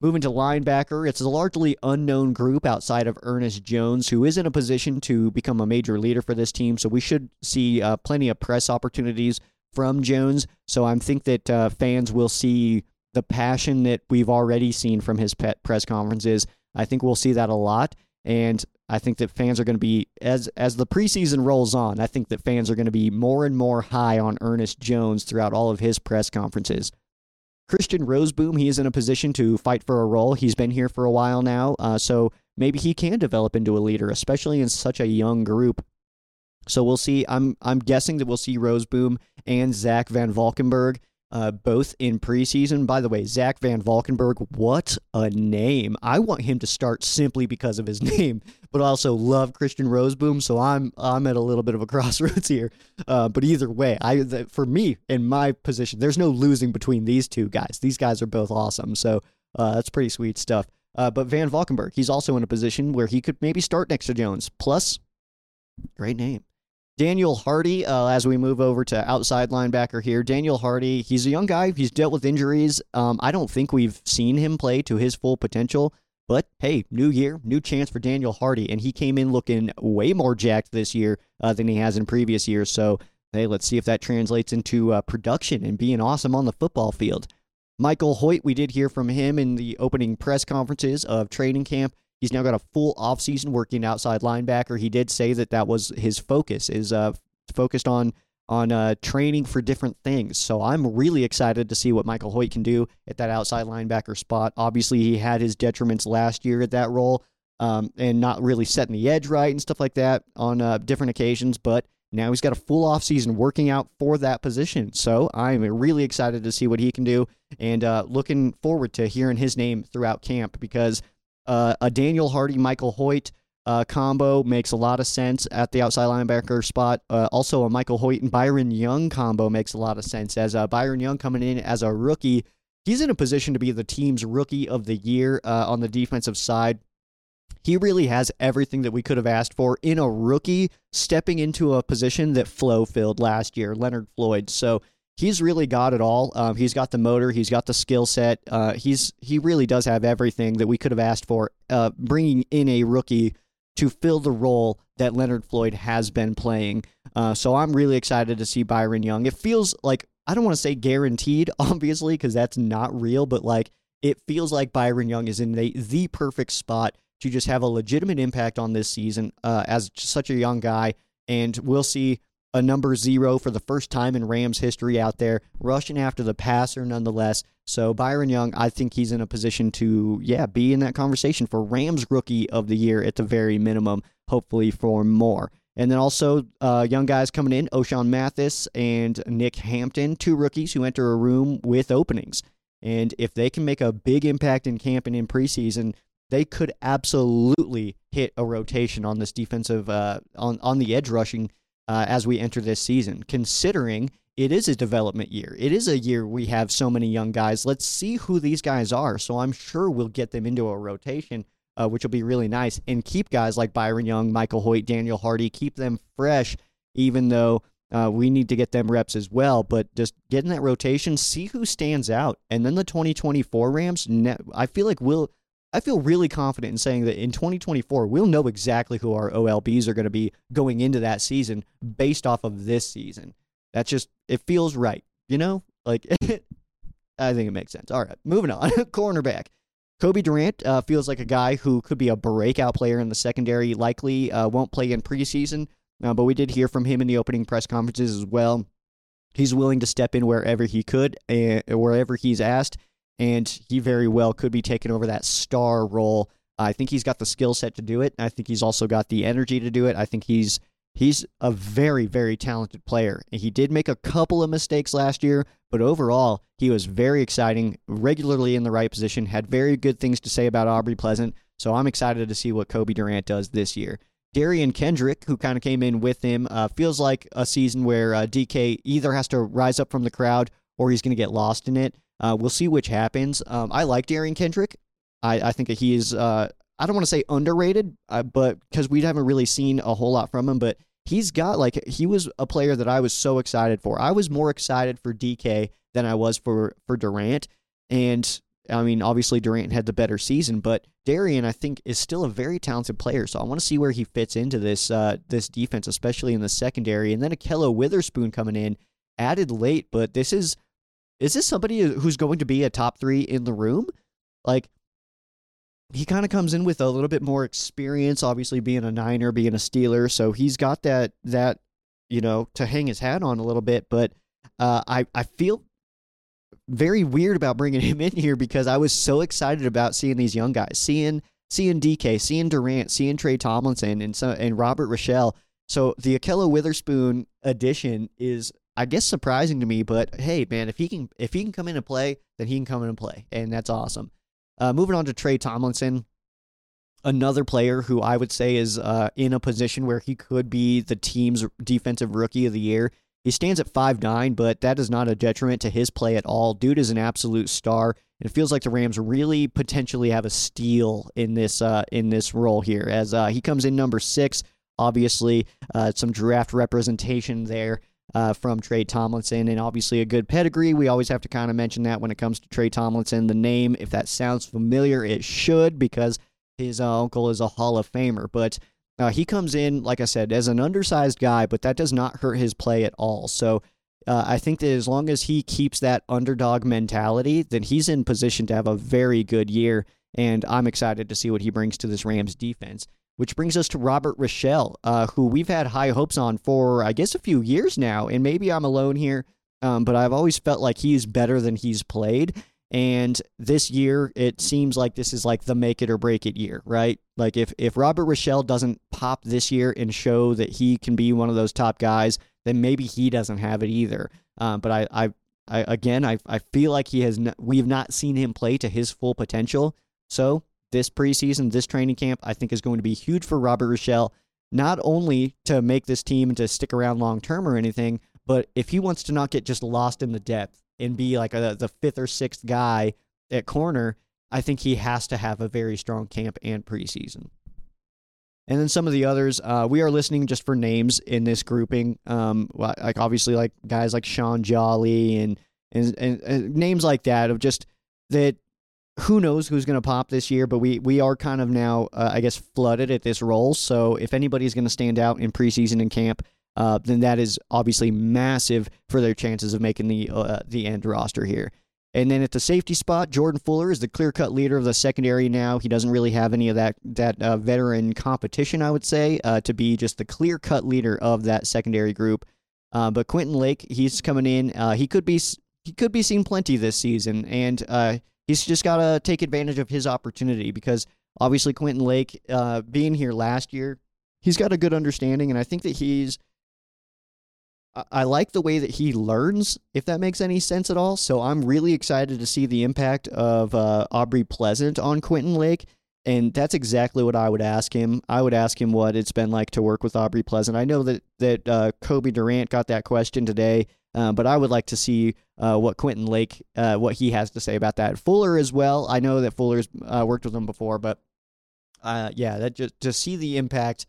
Moving to linebacker, it's a largely unknown group outside of Ernest Jones, who is in a position to become a major leader for this team. So we should see uh, plenty of press opportunities from Jones. So I think that uh, fans will see the passion that we've already seen from his press conferences. I think we'll see that a lot. And I think that fans are going to be as as the preseason rolls on. I think that fans are going to be more and more high on Ernest Jones throughout all of his press conferences. Christian Rozeboom, he is in a position to fight for a role. He's been here for a while now, uh, so maybe he can develop into a leader, especially in such a young group. So we'll see. I'm I'm guessing that we'll see Rozeboom and Zach VanValkenburg uh, both in preseason. By the way, Zach VanValkenburg, what a name! I want him to start simply because of his *laughs* name, but also love Christian Rozeboom, So I'm I'm at a little bit of a *laughs* crossroads here. Uh, but either way, I the, for me in my position, there's no losing between these two guys. These guys are both awesome. So uh, that's pretty sweet stuff. Uh, but VanValkenburg, he's also in a position where he could maybe start next to Jones. Plus, great name. Daniel Hardy, uh, as we move over to outside linebacker here, Daniel Hardy, he's a young guy. He's dealt with injuries. Um, I don't think we've seen him play to his full potential. But hey, new year, new chance for Daniel Hardy, and he came in looking way more jacked this year uh, than he has in previous years. So hey, let's see if that translates into uh, production and being awesome on the football field. Michael Hoyt, we did hear from him in the opening press conferences of training camp. He's now got a full offseason working outside linebacker. He did say that that was his focus, is uh, focused on on uh, training for different things. So I'm really excited to see what Michael Hoyt can do at that outside linebacker spot. Obviously, he had his detriments last year at that role um, and not really setting the edge right and stuff like that on uh, different occasions. But now he's got a full offseason working out for that position. So I'm really excited to see what he can do and uh, looking forward to hearing his name throughout camp because uh, a Daniel Hardy, Michael Hoyt uh, combo makes a lot of sense at the outside linebacker spot. Uh, also, a Michael Hoyt and Byron Young combo makes a lot of sense. As uh, Byron Young coming in as a rookie, he's in a position to be the team's rookie of the year uh, on the defensive side. He really has everything that we could have asked for in a rookie stepping into a position that Flo filled last year, Leonard Floyd. So he's really got it all. Um, he's got the motor, he's got the skill set. Uh, he's he really does have everything that we could have asked for. Uh, bringing in a rookie to fill the role that Leonard Floyd has been playing. Uh, so I'm really excited to see Byron Young. It feels like I don't want to say guaranteed, *laughs* obviously, because that's not real, but like it feels like Byron Young is in the the perfect spot to just have a legitimate impact on this season uh, as such a young guy. And we'll see a number zero for the first time in Rams history out there, rushing after the passer nonetheless. So Byron Young, I think he's in a position to, yeah, be in that conversation for Rams rookie of the year at the very minimum, hopefully for more. And then also uh, young guys coming in, Ochaun Mathis and Nick Hampton, two rookies who enter a room with openings. And if they can make a big impact in camp and in preseason, they could absolutely hit a rotation on this defensive, uh, on, on the edge rushing uh, as we enter this season, considering it is a development year. It is a year we have so many young guys. Let's see who these guys are. So I'm sure we'll get them into a rotation, uh, which will be really nice, and keep guys like Byron Young, Michael Hoyt, Daniel Hardy, keep them fresh, even though uh, we need to get them reps as well. But just get in that rotation, see who stands out. And then the 2024 Rams, I feel like we'll I feel really confident in saying that in 2024, we'll know exactly who our OLBs are going to be going into that season based off of this season. That's just, it feels right. You know, like, *laughs* I think it makes sense. All right, moving on. *laughs* Cornerback. Cobie Durant uh, feels like a guy who could be a breakout player in the secondary. Likely uh, won't play in preseason, uh, but we did hear from him in the opening press conferences as well. He's willing to step in wherever he could, uh, wherever he's asked, and he very well could be taking over that star role. I think he's got the skill set to do it. I think he's also got the energy to do it. I think he's he's a very very talented player. And he did make a couple of mistakes last year, but overall he was very exciting, regularly in the right position, had very good things to say about Aubrey Pleasant. So I'm excited to see what Cobie Durant does this year. Derion Kendrick, who kind of came in with him, uh, feels like a season where uh, DK either has to rise up from the crowd or he's going to get lost in it. Uh, we'll see which happens. Um, I like Derion Kendrick. I, I think that he is, uh, I don't want to say underrated, uh, but because we haven't really seen a whole lot from him, but he's got like, he was a player that I was so excited for. I was more excited for DK than I was for, for Durant. And I mean, obviously Durant had the better season, but Derion, I think, is still a very talented player. So I want to see where he fits into this uh, this defense, especially in the secondary. And then Ahkello Witherspoon coming in, added late, but this is is this somebody who's going to be a top three in the room? Like he kind of comes in with a little bit more experience, obviously being a Niner, being a Steeler, so he's got that that you know to hang his hat on a little bit. But uh, I I feel very weird about bringing *laughs* him in here because I was so excited about seeing these young guys, seeing seeing DK, seeing Durant, seeing Tre Tomlinson, and so and Robert Rochell. So the Ahkello Witherspoon addition is, I guess, surprising to me. But hey, man, if he can if he can come in and play, then he can come in and play, and that's awesome. Uh, moving on to Tre Tomlinson, another player who I would say is uh, in a position where he could be the team's defensive rookie of the year. He stands at five nine, but that is not a detriment to his play at all. Dude is an absolute star. And it feels like the Rams really potentially have a steal in this uh, in this role here, as uh, he comes in number six. Obviously, uh, some draft representation there uh, from Tre Tomlinson, and obviously a good pedigree. We always have to kind of mention that when it comes to Tre Tomlinson. The name, if that sounds familiar, it should because his uh, uncle is a Hall of Famer. But uh, he comes in, like I said, as an undersized guy, but that does not hurt his play at all. So uh, I think that as long as he keeps that underdog mentality, then he's in position to have a very good year. And I'm excited to see what he brings to this Rams defense. Which brings us to Robert Rochell, uh, who we've had high hopes on for, I guess, a few years now. And maybe I'm alone here, um, but I've always felt like he's better than he's played. And this year, it seems like this is like the make it or break it year, right? Like if if Robert Rochell doesn't pop this year and show that he can be one of those top guys, then maybe he doesn't have it either. Um, but I, I, I, again, I, I feel like he has. we have not seen him play to his full potential. So this preseason, this training camp, I think is going to be huge for Robert Rochell, Not only to make this team and to stick around long term or anything, but if he wants to not get just lost in the depth and be like a, the fifth or sixth guy at corner, I think he has to have a very strong camp and preseason. And then some of the others, uh, we are listening just for names in this grouping. Um, like obviously, like guys like Shaun Jolly and, and and, and names like that of just that. Who knows who's going to pop this year? But we we are kind of now, uh, I guess, flooded at this role. So if anybody's going to stand out in preseason and camp, uh, then that is obviously massive for their chances of making the uh, the end roster here. And then at the safety spot, Jordan Fuller is the clear cut leader of the secondary now. He doesn't really have any of that that uh, veteran competition, I would say, uh, to be just the clear cut leader of that secondary group. Uh, but Quentin Lake, he's coming in. He could be he could be seen plenty this season, and he's just got to take advantage of his opportunity because obviously Quentin Lake being here last year, he's got a good understanding, and I think that he's I like the way that he learns, if that makes any sense at all. So I'm really excited to see the impact of uh, Aubrey Pleasant on Quentin Lake. And that's exactly what I would ask him. I would ask him what it's been like to work with Aubrey Pleasant. I know that that uh, Cobie Durant got that question today, uh, but I would like to see uh, what Quentin Lake, uh, what he has to say about that. Fuller as well. I know that Fuller's uh, worked with him before, but yeah, that just to see the impact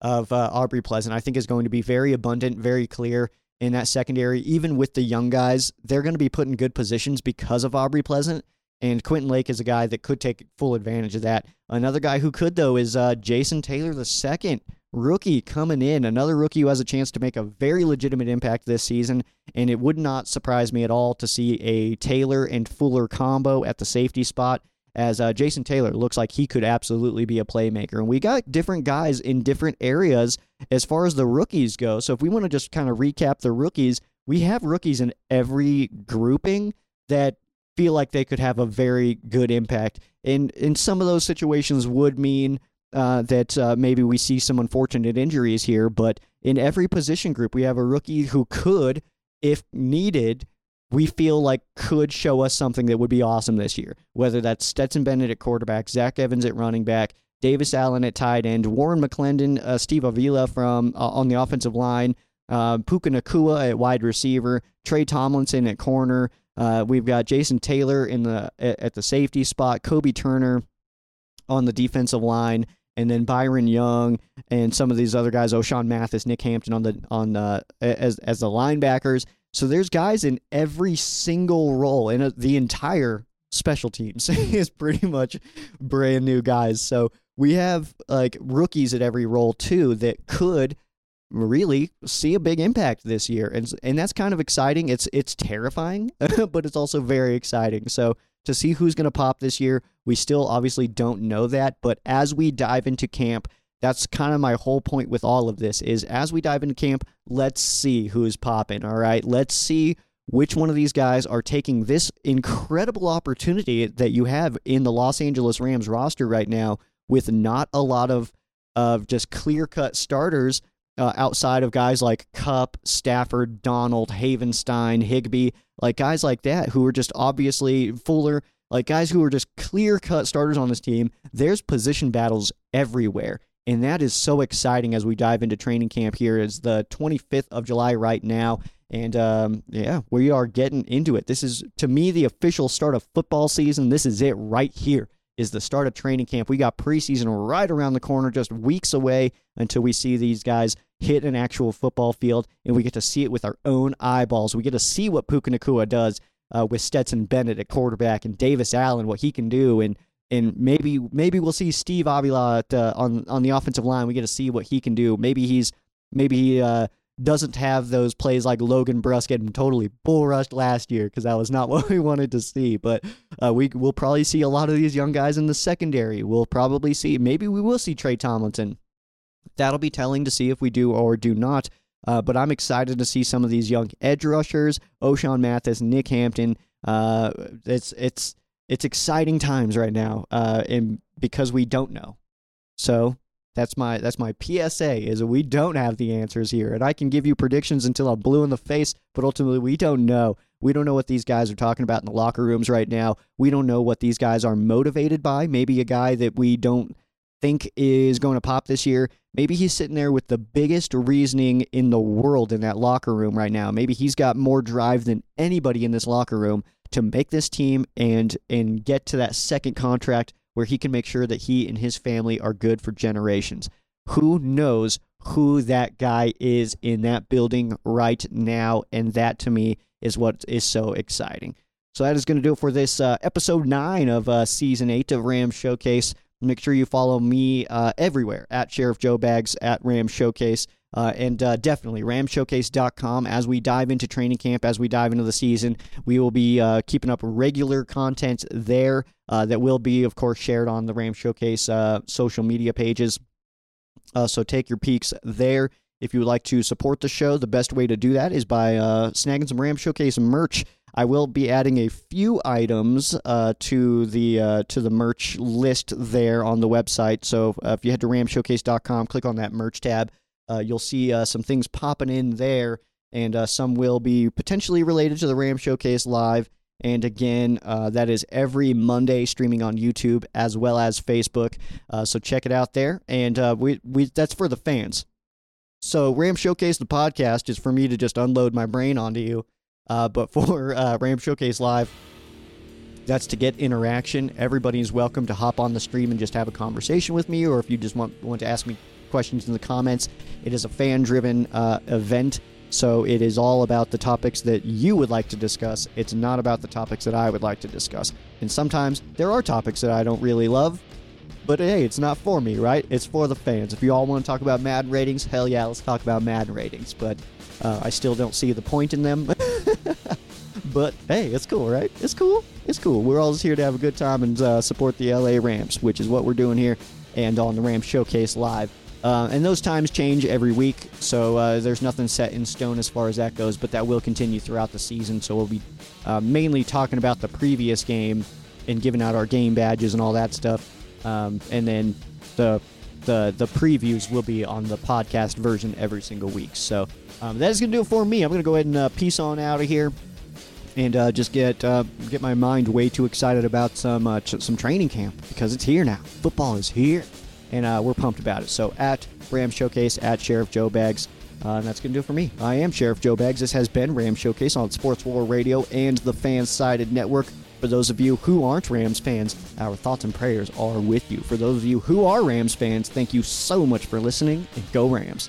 of uh, Aubrey Pleasant, I think is going to be very abundant, very clear in that secondary. Even with the young guys, they're going to be put in good positions because of Aubrey Pleasant. And Quentin Lake is a guy that could take full advantage of that. Another guy who could, though, is uh, Jason Taylor, the second rookie coming in. Another rookie who has a chance to make a very legitimate impact this season. And it would not surprise me at all to see a Taylor and Fuller combo at the safety spot as uh, Jason Taylor looks like he could absolutely be a playmaker. And we got different guys in different areas as far as the rookies go. So if we want to just kind of recap the rookies, we have rookies in every grouping that feel like they could have a very good impact. And in some of those situations would mean uh, that uh, maybe we see some unfortunate injuries here, but in every position group, we have a rookie who could, if needed, we feel like could show us something that would be awesome this year. Whether that's Stetson Bennett at quarterback, Zach Evans at running back, Davis Allen at tight end, Warren McClendon, uh, Steve Avila from uh, on the offensive line, uh, Puka Nacua at wide receiver, Tre Tomlinson at corner. Uh, we've got Jason Taylor in the at, at the safety spot, Kobie Turner on the defensive line, and then Byron Young and some of these other guys, Ochaun Mathis, Nick Hampton on the on uh, as as the linebackers. So there's guys in every single role, and the entire special teams *laughs* is pretty much brand new guys. So we have like rookies at every role too that could really see a big impact this year, and and that's kind of exciting. It's it's terrifying, *laughs* but it's also very exciting. So to see who's going to pop this year. We still obviously don't know that, but as we dive into camp, that's kind of my whole point with all of this is as we dive into camp, let's see who's popping, all right? Let's see which one of these guys are taking this incredible opportunity that you have in the Los Angeles Rams roster right now with not a lot of of just clear-cut starters uh, outside of guys like Kupp, Stafford, Donald, Havenstein, Higbee, like guys like that who are just obviously Fuller, like guys who are just clear cut starters on this team. There's position battles everywhere. And that is so exciting as we dive into training camp here. It's the 25th of July right now. And um, yeah, we are getting into it. This is, to me, the official start of football season. This is it right here is the start of training camp. We got preseason right around the corner, just weeks away until we see these guys hit an actual football field, and we get to see it with our own eyeballs. We get to see what Puka Nacua does uh, with Stetson Bennett at quarterback and Davis Allen, what he can do, and and maybe maybe we'll see Steve Avila at, uh, on on the offensive line. We get to see what he can do. Maybe he's maybe he uh, doesn't have those plays like Logan Bruss getting totally bull rushed last year because that was not *laughs* what we wanted to see. But uh, we will probably see a lot of these young guys in the secondary. We'll probably see maybe we will see Tre Tomlinson That'll be telling to see if we do or do not. Uh, but I'm excited to see some of these young edge rushers, Ochaun Mathis, Nick Hampton. Uh, it's it's it's exciting times right now, uh, and because we don't know. So that's my that's my PSA is we don't have the answers here, and I can give you predictions until I'm blue in the face, but ultimately we don't know. We don't know what these guys are talking about in the locker rooms right now. We don't know what these guys are motivated by. Maybe a guy that we don't think is going to pop this year. Maybe he's sitting there with the biggest reasoning in the world in that locker room right now. Maybe he's got more drive than anybody in this locker room to make this team and and get to that second contract where he can make sure that he and his family are good for generations. Who knows who that guy is in that building right now and that to me is what is so exciting. So that is going to do it for this uh, episode 9 of uh, season 8 of Ram Showcase. Make sure you follow me uh, everywhere at Sheriff Joe Bags at Ram Showcase. Uh, and uh, definitely ramshowcase.com as we dive into training camp, as we dive into the season. We will be uh, keeping up regular content there uh, that will be, of course, shared on the Ram Showcase uh, social media pages. So take your peeks there. If you would like to support the show, the best way to do that is by snagging some Ram Showcase merch I will be adding a few items uh, to the uh, to the merch list there on the website. So uh, if you head to ramshowcase.com, click on that merch tab, uh, you'll see uh, some things popping in there, and uh, some will be potentially related to the Ram Showcase Live. And again, that is every Monday streaming on YouTube as well as Facebook. so check it out there. And we, we that's for the fans. So Ram Showcase, the podcast, is for me to just unload my brain onto you uh, but for *laughs* uh, Ram Showcase Live, that's to get interaction. Everybody's welcome to hop on the stream and just have a conversation with me, or if you just want want to ask me questions in the comments, it is a fan-driven uh, event. So it is all about the topics that you would like to discuss. It's not about the topics that I would like to discuss. And sometimes there are topics that I don't really love, but hey, it's not for me, right? It's for the fans. If you all want to talk about Madden ratings, hell yeah, let's talk about Madden ratings. But uh, I still don't see the point in them. *laughs* but hey, it's cool, right? It's cool. It's cool. We're all just here to have a good time and uh, support the LA Rams, which is what we're doing here and on the Rams Showcase Live. Uh, and those times change every week, so uh, there's nothing set in stone as far as that goes, but that will continue throughout the season. So we'll be uh, mainly talking about the previous game and giving out our game badges and all that stuff. Um, and then the the the previews will be on the podcast version every single week. So um, that is going to do it for me. I'm going to go ahead and uh, peace on out of here and uh, just get uh, get my mind way too excited about some uh, ch- some training camp because it's here now. Football is here, and uh, we're pumped about it. So at Ram Showcase at Sheriff Joe Bags. Uh, and that's going to do it for me. I am Sheriff Joe Bags. This has been Ram Showcase on Sports War Radio and the FanSided Network. For those of you who aren't Rams fans, our thoughts and prayers are with you. For those of you who are Rams fans, thank you so much for listening and go Rams.